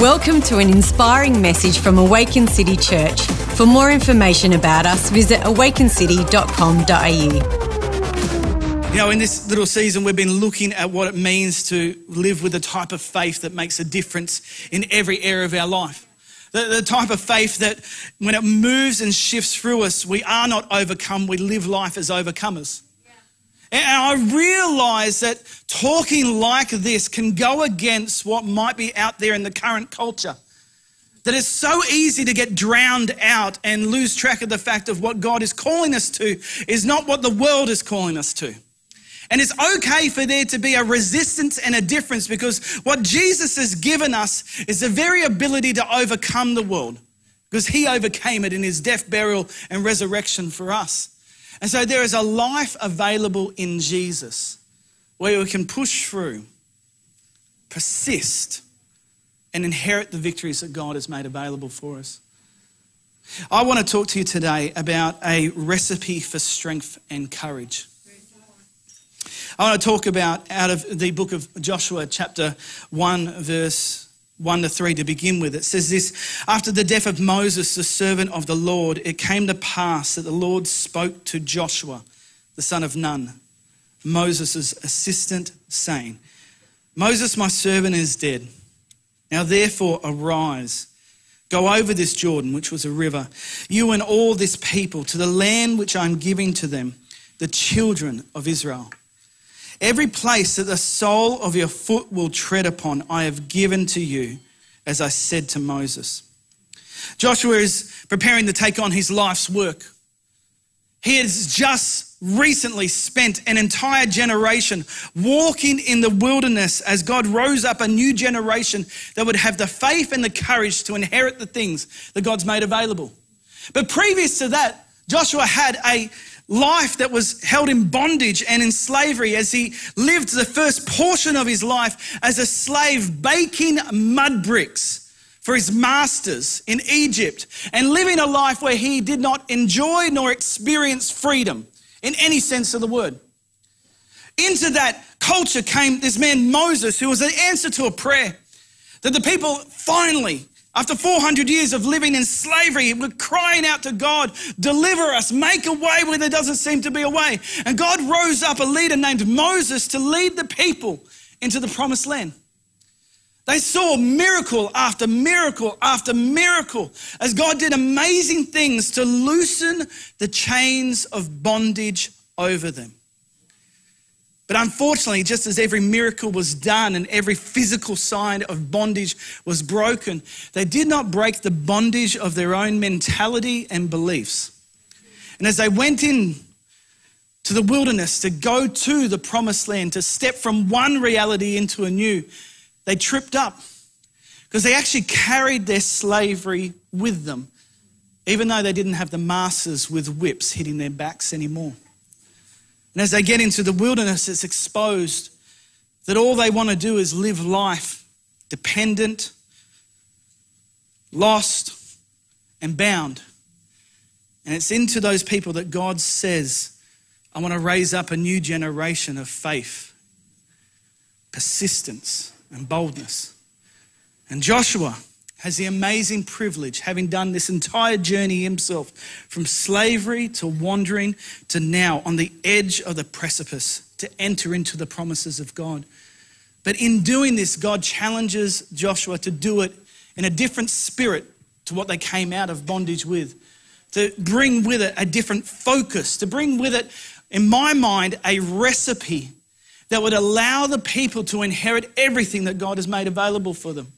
Welcome to an inspiring message from Awaken City Church. For more information about us, visit awakencity.com.au. You know, in this little season, we've been looking at what it means to live with the type of faith that makes a difference in every area of our life. The, the, type of faith that when it moves and shifts through us, we are not overcome, we live life as overcomers. And I realize that talking like this can go against what might be out there in the current culture. That it's so easy to get drowned out and lose track of the fact of what God is calling us to is not what the world is calling us to. And it's okay for there to be a resistance and a difference because what Jesus has given us is the very ability to overcome the world because he overcame it in his death, burial, and resurrection for us. And so there is a life available in Jesus where we can push through, persist, and inherit the victories that God has made available for us. I want to talk to you today about a recipe for strength and courage. I want to talk about out of the book of Joshua, chapter 1, verse 1 to 3 to begin with. It says this After the death of Moses, the servant of the Lord, it came to pass that the Lord spoke to Joshua, the son of Nun, Moses' assistant, saying, Moses, my servant, is dead. Now therefore arise, go over this Jordan, which was a river, you and all this people, to the land which I'm giving to them, the children of Israel. Every place that the sole of your foot will tread upon, I have given to you, as I said to Moses. Joshua is preparing to take on his life's work. He has just recently spent an entire generation walking in the wilderness as God rose up a new generation that would have the faith and the courage to inherit the things that God's made available. But previous to that, Joshua had a life that was held in bondage and in slavery as he lived the first portion of his life as a slave baking mud bricks for his masters in Egypt and living a life where he did not enjoy nor experience freedom in any sense of the word. Into that culture came this man Moses, who was the answer to a prayer that the people finally after 400 years of living in slavery, we're crying out to God, deliver us, make a way where there doesn't seem to be a way. And God rose up a leader named Moses to lead the people into the promised land. They saw miracle after miracle after miracle as God did amazing things to loosen the chains of bondage over them. But unfortunately, just as every miracle was done and every physical sign of bondage was broken, they did not break the bondage of their own mentality and beliefs. And as they went in to the wilderness to go to the promised land, to step from one reality into a new, they tripped up because they actually carried their slavery with them, even though they didn't have the masters with whips hitting their backs anymore. And as they get into the wilderness, it's exposed that all they want to do is live life dependent, lost, and bound. And it's into those people that God says, I want to raise up a new generation of faith, persistence, and boldness. And Joshua has the amazing privilege, having done this entire journey himself, from slavery to wandering to now on the edge of the precipice to enter into the promises of God. But in doing this, God challenges Joshua to do it in a different spirit to what they came out of bondage with, to bring with it a different focus, to bring with it, in my mind, a recipe that would allow the people to inherit everything that God has made available for them.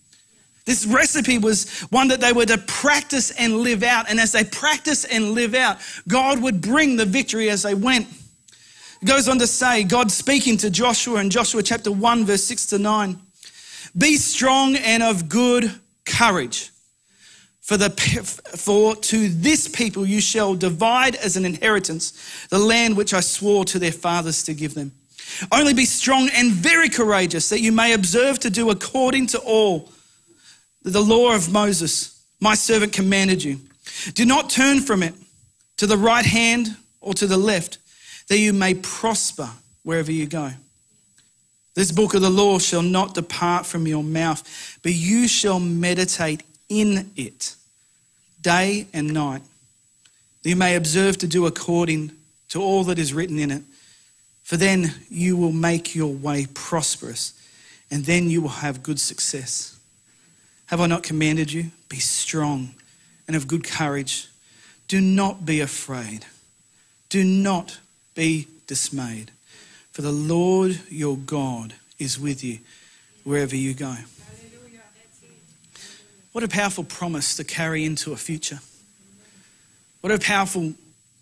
This recipe was one that they were to practice and live out. And as they practice and live out, God would bring the victory as they went. It goes on to say, God speaking to Joshua in Joshua chapter 1, verse 6 to 9 Be strong and of good courage. For, the, for to this people you shall divide as an inheritance the land which I swore to their fathers to give them. Only be strong and very courageous, that you may observe to do according to all the law of Moses, my servant, commanded you. Do not turn from it to the right hand or to the left, that you may prosper wherever you go. This book of the law shall not depart from your mouth, but you shall meditate in it day and night, that you may observe to do according to all that is written in it. For then you will make your way prosperous, and then you will have good success. Have I not commanded you? Be strong and of good courage. Do not be afraid. Do not be dismayed. For the Lord your God is with you wherever you go. What a powerful promise to carry into a future. What a powerful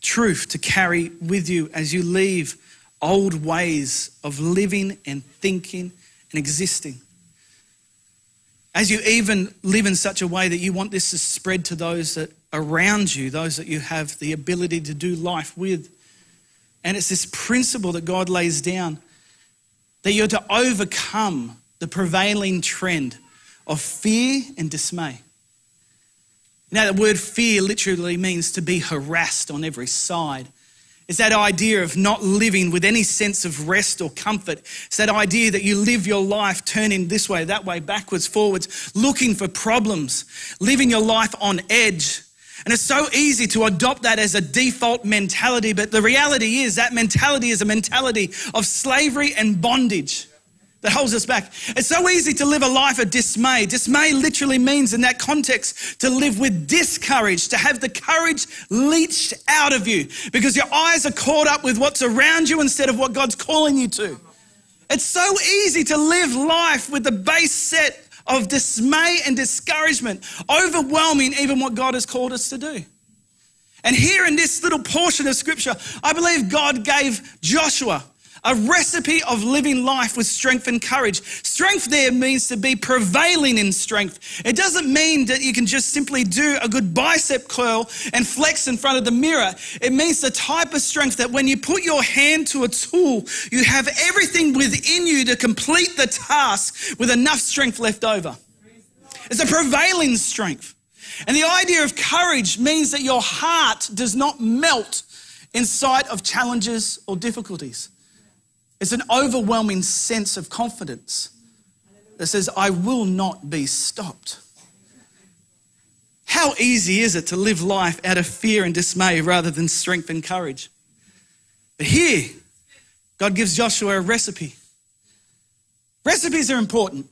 truth to carry with you as you leave old ways of living and thinking and existing. As you even live in such a way that you want this to spread to those that around you, those that you have the ability to do life with. And it's this principle that God lays down that you're to overcome the prevailing trend of fear and dismay. Now, the word fear literally means to be harassed on every side. It's that idea of not living with any sense of rest or comfort. It's that idea that you live your life turning this way, that way, backwards, forwards, looking for problems, living your life on edge. And it's so easy to adopt that as a default mentality, but the reality is that mentality is a mentality of slavery and bondage that holds us back. It's so easy to live a life of dismay. Dismay literally means, in that context, to live with discourage, to have the courage leached out of you because your eyes are caught up with what's around you instead of what God's calling you to. It's so easy to live life with the base set of dismay and discouragement, overwhelming even what God has called us to do. And here in this little portion of scripture, I believe God gave Joshua a recipe of living life with strength and courage. Strength there means to be prevailing in strength. It doesn't mean that you can just simply do a good bicep curl and flex in front of the mirror. It means the type of strength that when you put your hand to a tool, you have everything within you to complete the task with enough strength left over. It's a prevailing strength. And the idea of courage means that your heart does not melt in sight of challenges or difficulties. It's an overwhelming sense of confidence that says, I will not be stopped. How easy is it to live life out of fear and dismay rather than strength and courage? But here, God gives Joshua a recipe. Recipes are important.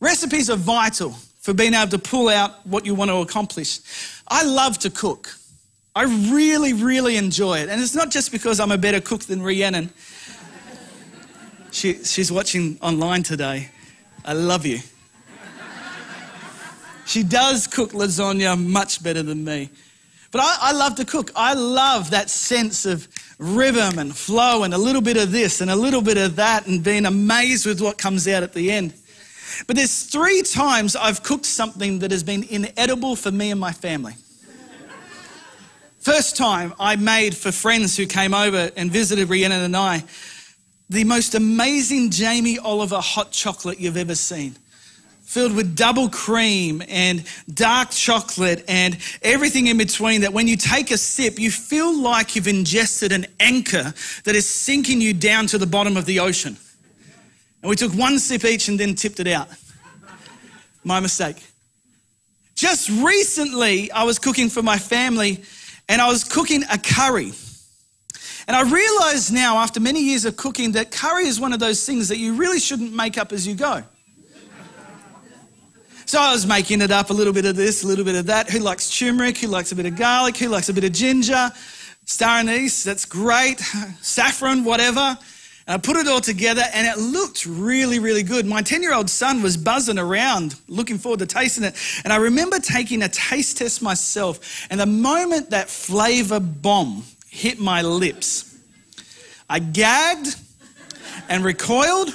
Recipes are vital for being able to pull out what you want to accomplish. I love to cook. I really, really enjoy it. And it's not just because I'm a better cook than Rhiannon. She, she's watching online today. I love you. She does cook lasagna much better than me. But I, I, love to cook. I love that sense of rhythm and flow and a little bit of this and a little bit of that and being amazed with what comes out at the end. But there's three times I've cooked something that has been inedible for me and my family. First time I made for friends who came over and visited Rhiannon and I the most amazing Jamie Oliver hot chocolate you've ever seen. Filled with double cream and dark chocolate and everything in between, that when you take a sip, you feel like you've ingested an anchor that is sinking you down to the bottom of the ocean. And we took one sip each and then tipped it out. My mistake. Just recently, I was cooking for my family and I was cooking a curry. And I realize now, after many years of cooking, that curry is one of those things that you really shouldn't make up as you go. So I was making it up a little bit of this, a little bit of that. Who likes turmeric? Who likes a bit of garlic? Who likes a bit of ginger? Star anise, that's great. Saffron, whatever. And I put it all together and it looked really, really good. My 10 year old son was buzzing around, looking forward to tasting it. And I remember taking a taste test myself. And the moment that flavor bomb hit my lips. I gagged and recoiled,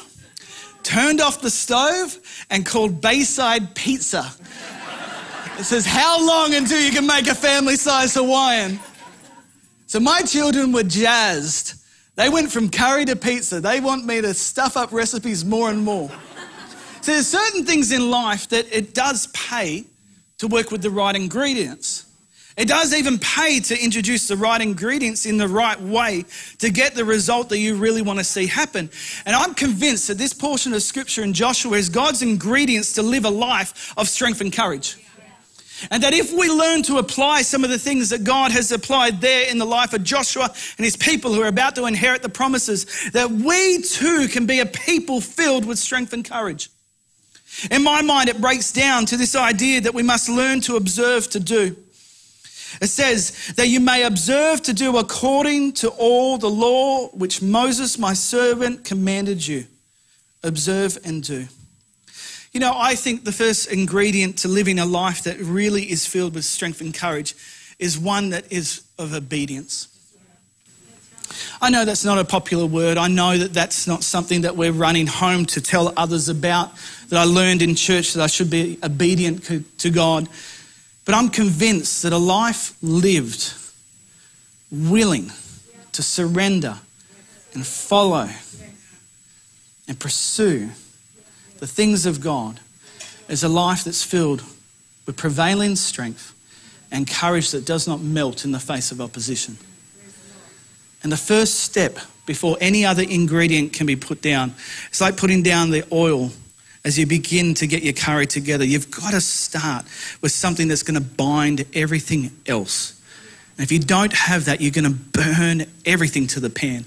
turned off the stove, and called Bayside Pizza. It says, How long until you can make a family size Hawaiian? So my children were jazzed. They went from curry to pizza. They want me to stuff up recipes more and more. So there's certain things in life that it does pay to work with the right ingredients. It does even pay to introduce the right ingredients in the right way to get the result that you really want to see happen. And I'm convinced that this portion of scripture in Joshua is God's ingredients to live a life of strength and courage. And that if we learn to apply some of the things that God has applied there in the life of Joshua and his people who are about to inherit the promises, that we too can be a people filled with strength and courage. In my mind, it breaks down to this idea that we must learn to observe to do. It says that you may observe to do according to all the law which Moses, my servant, commanded you. Observe and do. You know, I think the first ingredient to living a life that really is filled with strength and courage is one that is of obedience. I know that's not a popular word. I know that that's not something that we're running home to tell others about, that I learned in church that I should be obedient to God. But I'm convinced that a life lived willing to surrender and follow and pursue the things of God is a life that's filled with prevailing strength and courage that does not melt in the face of opposition. And the first step before any other ingredient can be put down, it's like putting down the oil as you begin to get your curry together, you've got to start with something that's going to bind everything else. And if you don't have that, you're going to burn everything to the pan.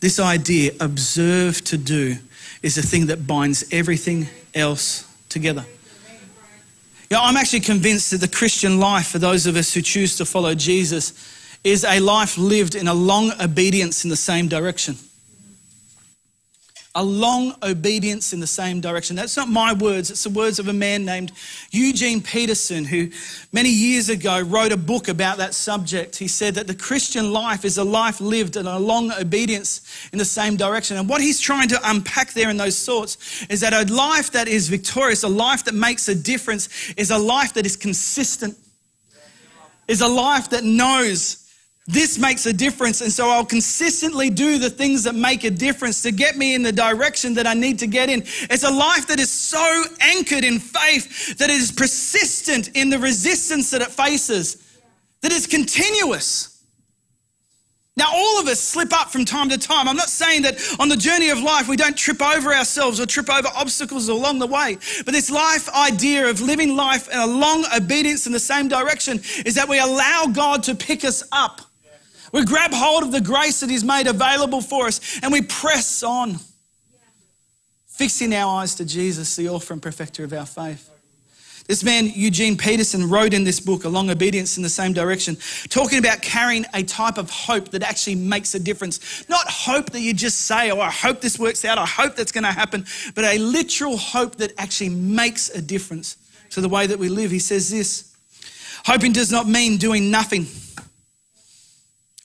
This idea, observe to do, is the thing that binds everything else together. Yeah, I'm actually convinced that the Christian life, for those of us who choose to follow Jesus, is a life lived in a long obedience in the same direction a long obedience in the same direction. That's not my words, it's the words of a man named Eugene Peterson, who many years ago wrote a book about that subject. He said that the Christian life is a life lived in a long obedience in the same direction. And what he's trying to unpack there in those thoughts is that a life that is victorious, a life that makes a difference, is a life that is consistent, is a life that knows this makes a difference. And so I'll consistently do the things that make a difference to get me in the direction that I need to get in. It's a life that is so anchored in faith that it is persistent in the resistance that it faces, that is continuous. Now, all of us slip up from time to time. I'm not saying that on the journey of life we don't trip over ourselves or trip over obstacles along the way. But this life idea of living life in a long obedience in the same direction is that we allow God to pick us up we grab hold of the grace that He's made available for us and we press on, fixing our eyes to Jesus, the author and perfecter of our faith. This man, Eugene Peterson, wrote in this book, A Long Obedience in the Same Direction, talking about carrying a type of hope that actually makes a difference. Not hope that you just say, oh, I hope this works out, I hope that's going to happen, but a literal hope that actually makes a difference to the way that we live. He says this Hoping does not mean doing nothing.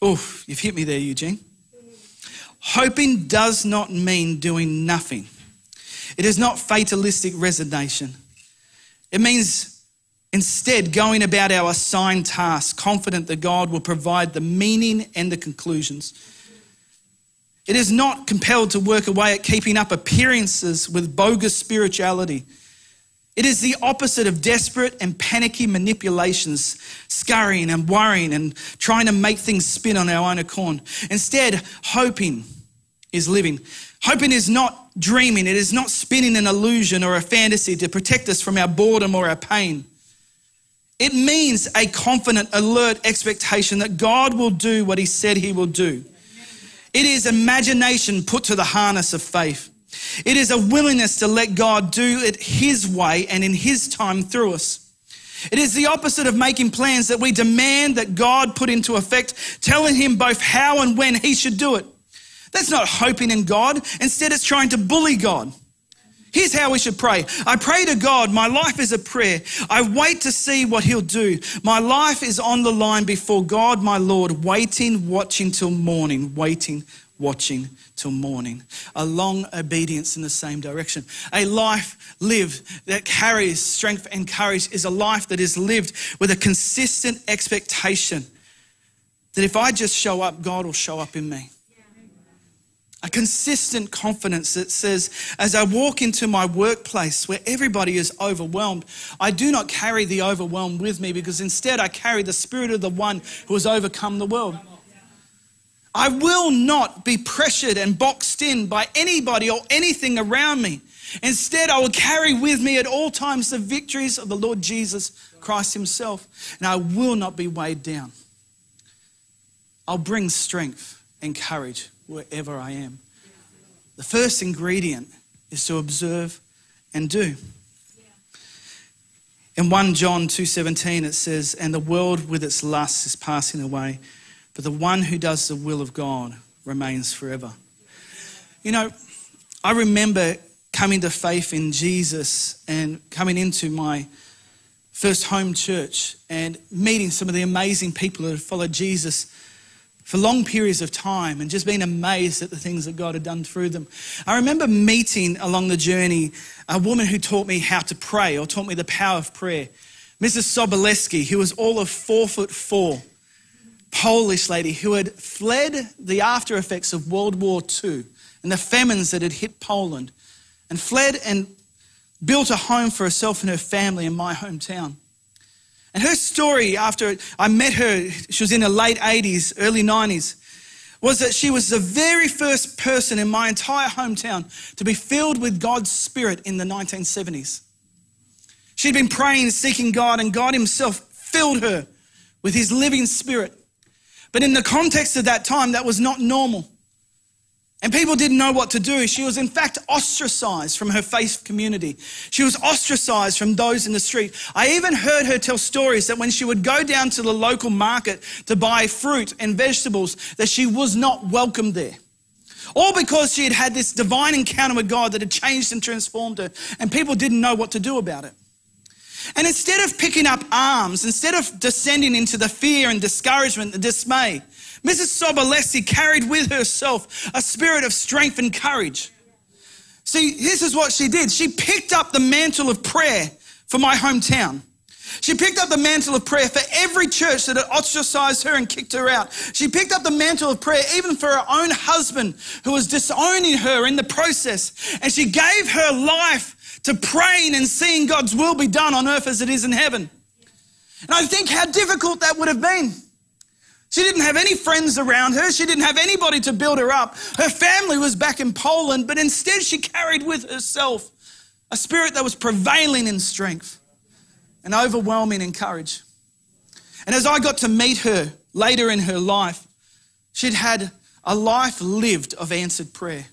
Oh, you've hit me there, Eugene. Hoping does not mean doing nothing. It is not fatalistic resignation. It means instead going about our assigned tasks, confident that God will provide the meaning and the conclusions. It is not compelled to work away at keeping up appearances with bogus spirituality. It is the opposite of desperate and panicky manipulations, scurrying and worrying and trying to make things spin on our own accord. Instead, hoping is living. Hoping is not dreaming, it is not spinning an illusion or a fantasy to protect us from our boredom or our pain. It means a confident, alert expectation that God will do what He said He will do. It is imagination put to the harness of faith. It is a willingness to let God do it His way and in His time through us. It is the opposite of making plans that we demand that God put into effect, telling Him both how and when He should do it. That's not hoping in God. Instead, it's trying to bully God. Here's how we should pray. I pray to God. My life is a prayer. I wait to see what He'll do. My life is on the line before God, my Lord, waiting, watching till morning, waiting, watching till morning. A long obedience in the same direction. A life lived that carries strength and courage is a life that is lived with a consistent expectation that if I just show up, God will show up in me. A consistent confidence that says, as I walk into my workplace where everybody is overwhelmed, I do not carry the overwhelm with me because instead I carry the spirit of the one who has overcome the world. I will not be pressured and boxed in by anybody or anything around me. Instead, I will carry with me at all times the victories of the Lord Jesus Christ Himself, and I will not be weighed down. I'll bring strength and courage wherever I am. The first ingredient is to observe and do. In 1 John 2:17 it says, "And the world with its lusts is passing away, but the one who does the will of God remains forever." You know, I remember coming to faith in Jesus and coming into my first home church and meeting some of the amazing people that had followed Jesus for long periods of time and just being amazed at the things that God had done through them. I remember meeting along the journey a woman who taught me how to pray or taught me the power of prayer. Mrs. Soboleski, who was all of four foot four, Polish lady who had fled the after effects of World War II and the famines that had hit Poland and fled and built a home for herself and her family in my hometown. And her story, after I met her, she was in her late 80s, early 90s, was that she was the very first person in my entire hometown to be filled with God's Spirit in the 1970s. She'd been praying, seeking God, and God Himself filled her with His living Spirit. But in the context of that time, that was not normal. And people didn't know what to do. She was, in fact, ostracized from her faith community. She was ostracized from those in the street. I even heard her tell stories that when she would go down to the local market to buy fruit and vegetables, that she was not welcome there. All because she had had this divine encounter with God that had changed and transformed her, and people didn't know what to do about it. And instead of picking up arms, instead of descending into the fear and discouragement and dismay, Mrs. Soboleski carried with herself a spirit of strength and courage. See, this is what she did. She picked up the mantle of prayer for my hometown. She picked up the mantle of prayer for every church that had ostracized her and kicked her out. She picked up the mantle of prayer even for her own husband who was disowning her in the process. And she gave her life to praying and seeing God's will be done on earth as it is in heaven. And I think how difficult that would have been. She didn't have any friends around her. She didn't have anybody to build her up. Her family was back in Poland, but instead she carried with herself a spirit that was prevailing in strength and overwhelming in courage. And as I got to meet her later in her life, she'd had a life lived of answered prayer.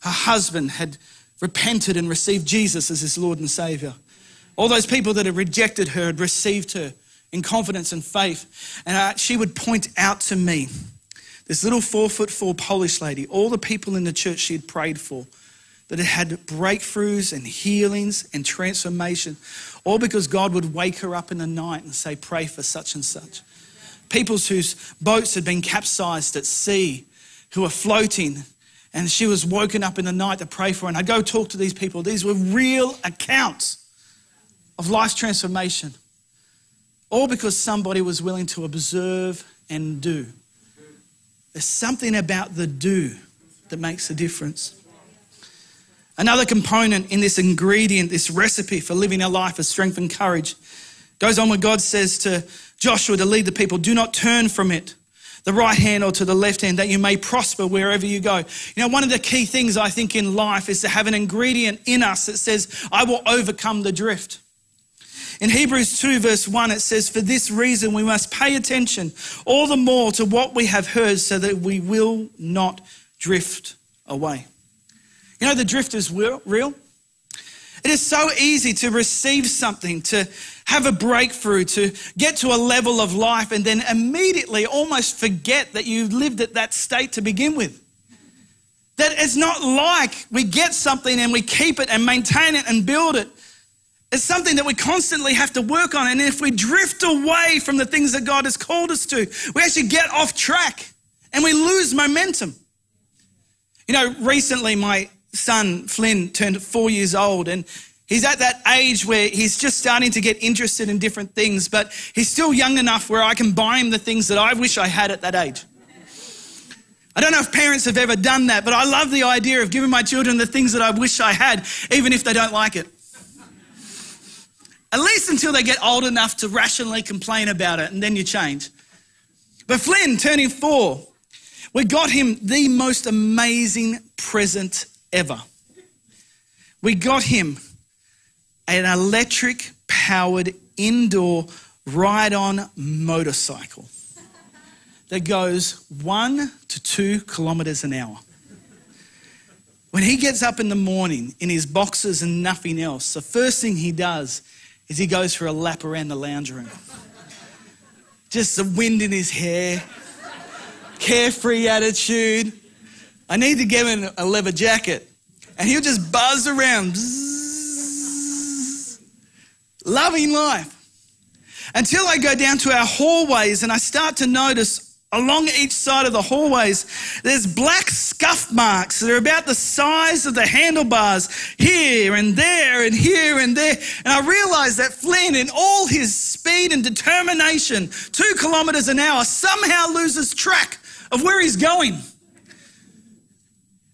Her husband had repented and received Jesus as his Lord and Savior. All those people that had rejected her had received her in confidence and faith. And uh, she would point out to me this little four foot four Polish lady, all the people in the church she had prayed for that had had breakthroughs and healings and transformation, all because God would wake her up in the night and say, Pray for such and such. People whose boats had been capsized at sea, who were floating, and she was woken up in the night to pray for. Her. And I'd go talk to these people. These were real accounts of life transformation. All because somebody was willing to observe and do. There's something about the do that makes a difference. Another component in this ingredient, this recipe for living a life of strength and courage, goes on when God says to Joshua to lead the people do not turn from it, the right hand or to the left hand, that you may prosper wherever you go. You know, one of the key things I think in life is to have an ingredient in us that says, I will overcome the drift. In Hebrews 2, verse 1, it says, For this reason we must pay attention all the more to what we have heard so that we will not drift away. You know, the drift is real. It is so easy to receive something, to have a breakthrough, to get to a level of life, and then immediately almost forget that you lived at that state to begin with. That it's not like we get something and we keep it and maintain it and build it. It's something that we constantly have to work on. And if we drift away from the things that God has called us to, we actually get off track and we lose momentum. You know, recently my son Flynn turned four years old and he's at that age where he's just starting to get interested in different things, but he's still young enough where I can buy him the things that I wish I had at that age. I don't know if parents have ever done that, but I love the idea of giving my children the things that I wish I had, even if they don't like it. At least until they get old enough to rationally complain about it, and then you change. But Flynn, turning four, we got him the most amazing present ever. We got him an electric powered indoor ride on motorcycle that goes one to two kilometers an hour. When he gets up in the morning in his boxes and nothing else, the first thing he does is he goes for a lap around the lounge room. Just the wind in his hair, carefree attitude. I need to give him a leather jacket. And he'll just buzz around, bzzz, loving life. Until I go down to our hallways and I start to notice along each side of the hallways, there's black scuff marks that are about the size of the handlebars here and there and here and there. And I that Flynn, in all his speed and determination, two kilometers an hour, somehow loses track of where he's going.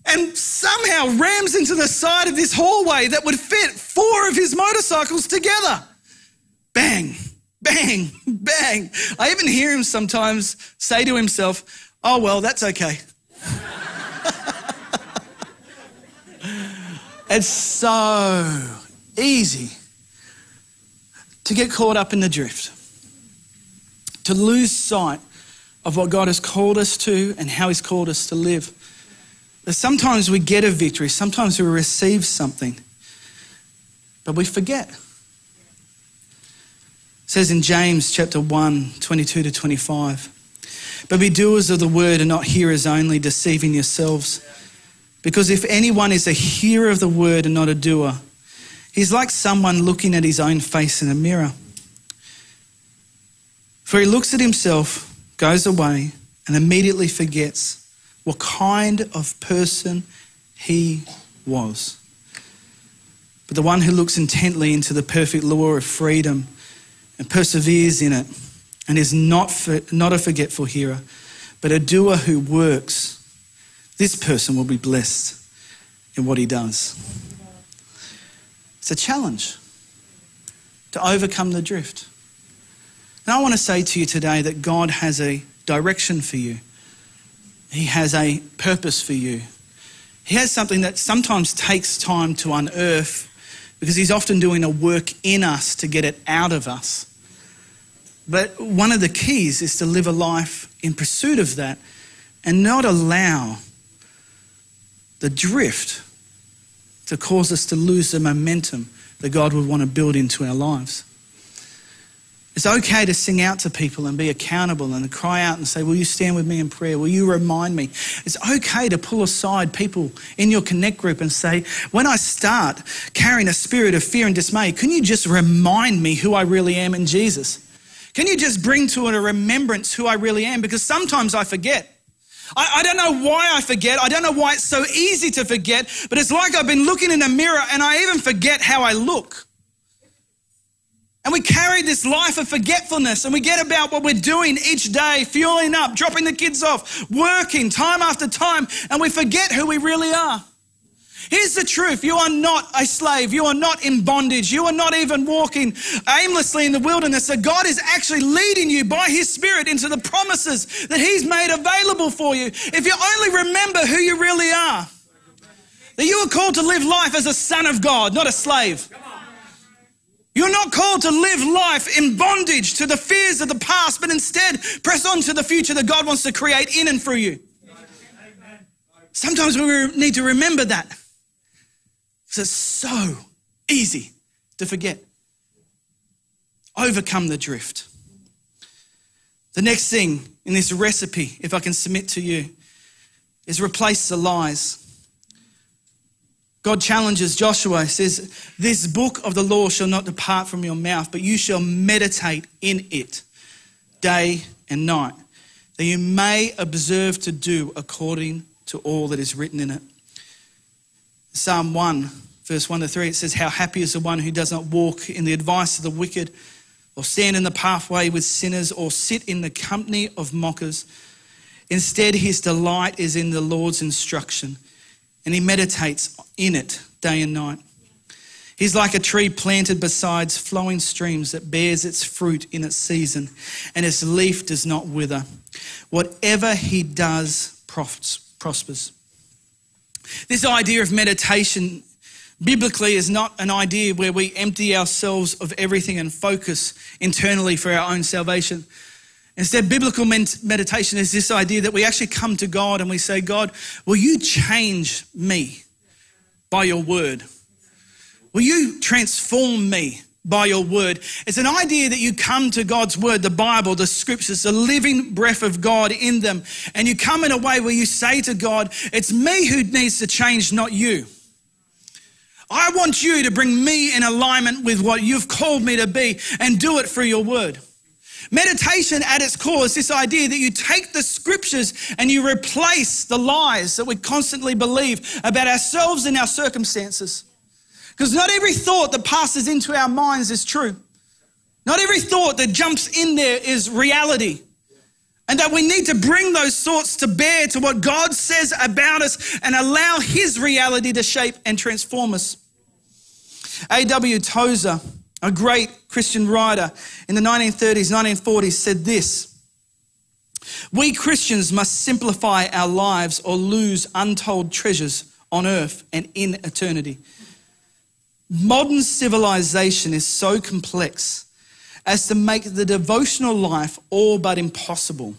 And somehow rams into the side of this hallway that would fit four of his motorcycles together. Bang bang, bang. I even hear him sometimes say to himself, Oh, well, that's okay. it's so easy to get caught up in the drift, to lose sight of what God has called us to and how He's called us to live. That sometimes we get a victory, sometimes we receive something, but we forget It says in James chapter 1, 22 to 25. But be doers of the word and not hearers only, deceiving yourselves. Because if anyone is a hearer of the word and not a doer, he's like someone looking at his own face in a mirror. For he looks at himself, goes away, and immediately forgets what kind of person he was. But the one who looks intently into the perfect law of freedom, and perseveres in it and is not, for, not a forgetful hearer, but a doer who works, this person will be blessed in what he does. It's a challenge to overcome the drift. And I want to say to you today that God has a direction for you. He has a purpose for you. He has something that sometimes takes time to unearth because He's often doing a work in us to get it out of us. But one of the keys is to live a life in pursuit of that and not allow the drift to cause us to lose the momentum that God would want to build into our lives. It's okay to sing out to people and be accountable and cry out and say, Will you stand with me in prayer? Will you remind me? It's okay to pull aside people in your connect group and say, When I start carrying a spirit of fear and dismay, can you just remind me who I really am in Jesus? Can you just bring to it a remembrance who I really am? Because sometimes I forget. I, I, don't know why I forget. I don't know why it's so easy to forget, but it's like I've been looking in a mirror and I even forget how I look. And we carry this life of forgetfulness and we get about what we're doing each day, fueling up, dropping the kids off, working time after time, and we forget who we really are. Here's the truth you are not a slave. You are not in bondage. You are not even walking aimlessly in the wilderness. That God is actually leading you by His Spirit into the promises that He's made available for you. If you only remember who you really are, that you are called to live life as a son of God, not a slave. You're not called to live life in bondage to the fears of the past, but instead press on to the future that God wants to create in and through you. Sometimes we need to remember that. Because It's so easy to forget. Overcome the drift. The next thing in this recipe, if I can submit to you, is replace the lies. God challenges Joshua, says, This book of the law shall not depart from your mouth, but you shall meditate in it day and night, that you may observe to do according to all that is written in it. Psalm 1, verse 1 to 3, it says, How happy is the one who does not walk in the advice of the wicked, or stand in the pathway with sinners, or sit in the company of mockers. Instead, his delight is in the Lord's instruction, and he meditates in it day and night. He's like a tree planted beside flowing streams that bears its fruit in its season, and its leaf does not wither. Whatever he does prospers. This idea of meditation biblically is not an idea where we empty ourselves of everything and focus internally for our own salvation. Instead, biblical meditation is this idea that we actually come to God and we say, God, will you change me by your word? Will you transform me by your word? It's an idea that you come to God's word, the Bible, the scriptures, the living breath of God in them. And you come in a way where you say to God, It's me who needs to change, not you. I want you to bring me in alignment with what you've called me to be and do it through your word. Meditation at its core is this idea that you take the scriptures and you replace the lies that we constantly believe about ourselves and our circumstances. Because not every thought that passes into our minds is true. Not every thought that jumps in there is reality. And that we need to bring those thoughts to bear to what God says about us and allow His reality to shape and transform us. A.W. Tozer a great Christian writer in the 1930s, 1940s said this We Christians must simplify our lives or lose untold treasures on earth and in eternity. Modern civilization is so complex as to make the devotional life all but impossible.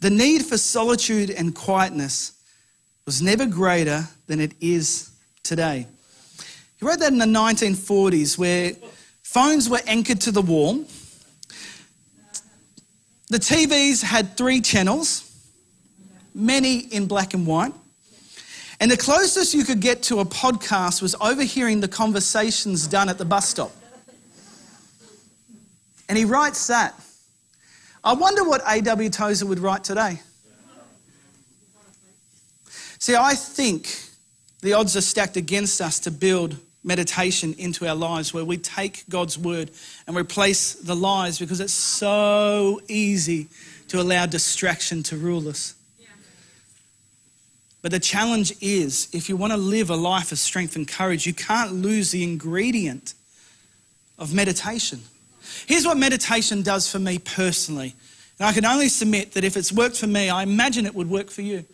The need for solitude and quietness was never greater than it is today. He wrote that in the 1940s where phones were anchored to the wall. The TVs had three channels, many in black and white. And the closest you could get to a podcast was overhearing the conversations done at the bus stop. And he writes that. I wonder what A.W. Tozer would write today. See, I think the odds are stacked against us to build meditation into our lives where we take God's word and replace the lies because it's so easy to allow distraction to rule us. But the challenge is if you want to live a life of strength and courage, you can't lose the ingredient of meditation. Here's what meditation does for me personally. And I can only submit that if it's worked for me, I imagine it would work for you.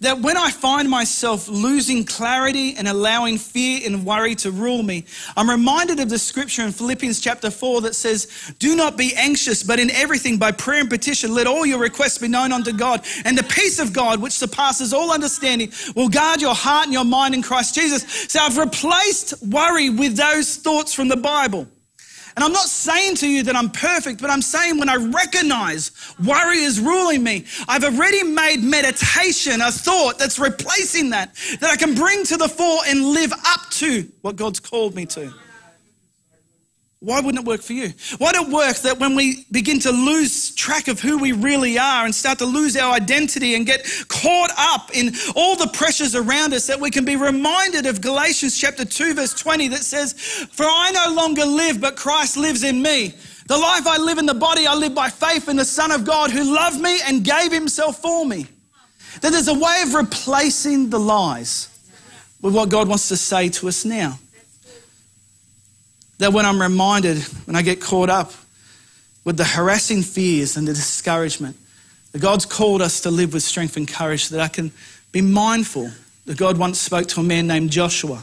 That when I find myself losing clarity and allowing fear and worry to rule me, I'm reminded of the scripture in Philippians chapter 4 that says, Do not be anxious, but in everything by prayer and petition, let all your requests be known unto God. And the peace of God, which surpasses all understanding, will guard your heart and your mind in Christ Jesus. So I've replaced worry with those thoughts from the Bible. And I'm not saying to you that I'm perfect, but I'm saying when I recognize worry is ruling me, I've already made meditation a thought that's replacing that, that I can bring to the fore and live up to what God's called me to. Why wouldn't it work for you? Why don't it work that when we begin to lose track of who we really are and start to lose our identity and get caught up in all the pressures around us, that we can be reminded of Galatians chapter 2, verse 20 that says, For I no longer live, but Christ lives in me. The life I live in the body, I live by faith in the Son of God who loved me and gave himself for me. That there's a way of replacing the lies with what God wants to say to us now that when I'm reminded, when I get caught up with the harassing fears and the discouragement, that God's called us to live with strength and courage, so that I can be mindful that God once spoke to a man named Joshua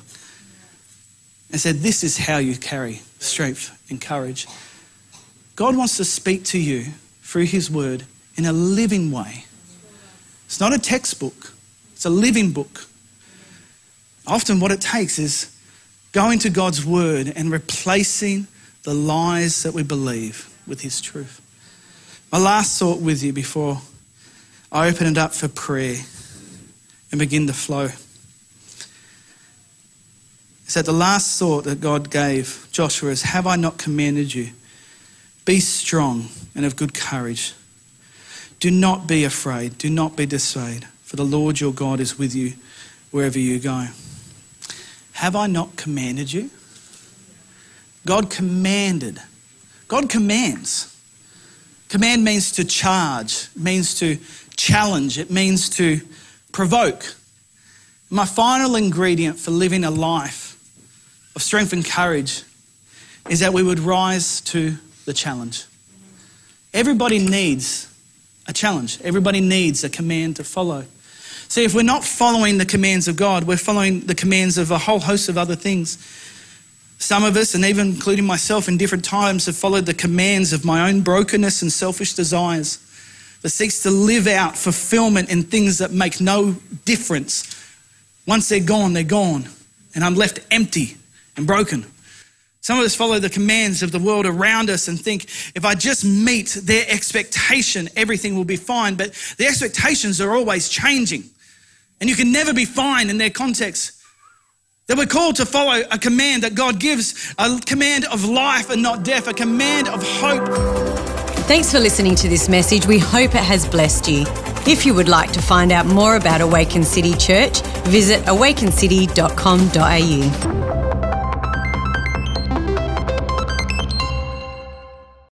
and said, This is how you carry strength and courage. God wants to speak to you through His word in a living way. It's not a textbook, it's a living book. Often, what it takes is going to God's word and replacing the lies that we believe with his truth. My last thought with you before I open it up for prayer and begin to flow is that the last thought that God gave Joshua is Have I not commanded you? Be strong and of good courage. Do not be afraid. Do not be dismayed, for the Lord your God is with you wherever you go. Have I not commanded you? God commanded. God commands. Command means to charge, it means to challenge, it means to provoke. My final ingredient for living a life of strength and courage is that we would rise to the challenge. Everybody needs a challenge, everybody needs a command to follow. See, if we're not following the commands of God, we're following the commands of a whole host of other things. Some of us, and even including myself in different times, have followed the commands of my own brokenness and selfish desires that seeks to live out fulfillment in things that make no difference. Once they're gone, they're gone, and I'm left empty and broken. Some of us follow the commands of the world around us and think if I just meet their expectation, everything will be fine. But the expectations are always changing. And you can never be fine in their context. That we're called to follow a command that God gives, a command of life and not death, a command of hope. Thanks for listening to this message. We hope it has blessed you. If you would like to find out more about Awaken City Church, visit awakencity.com.au.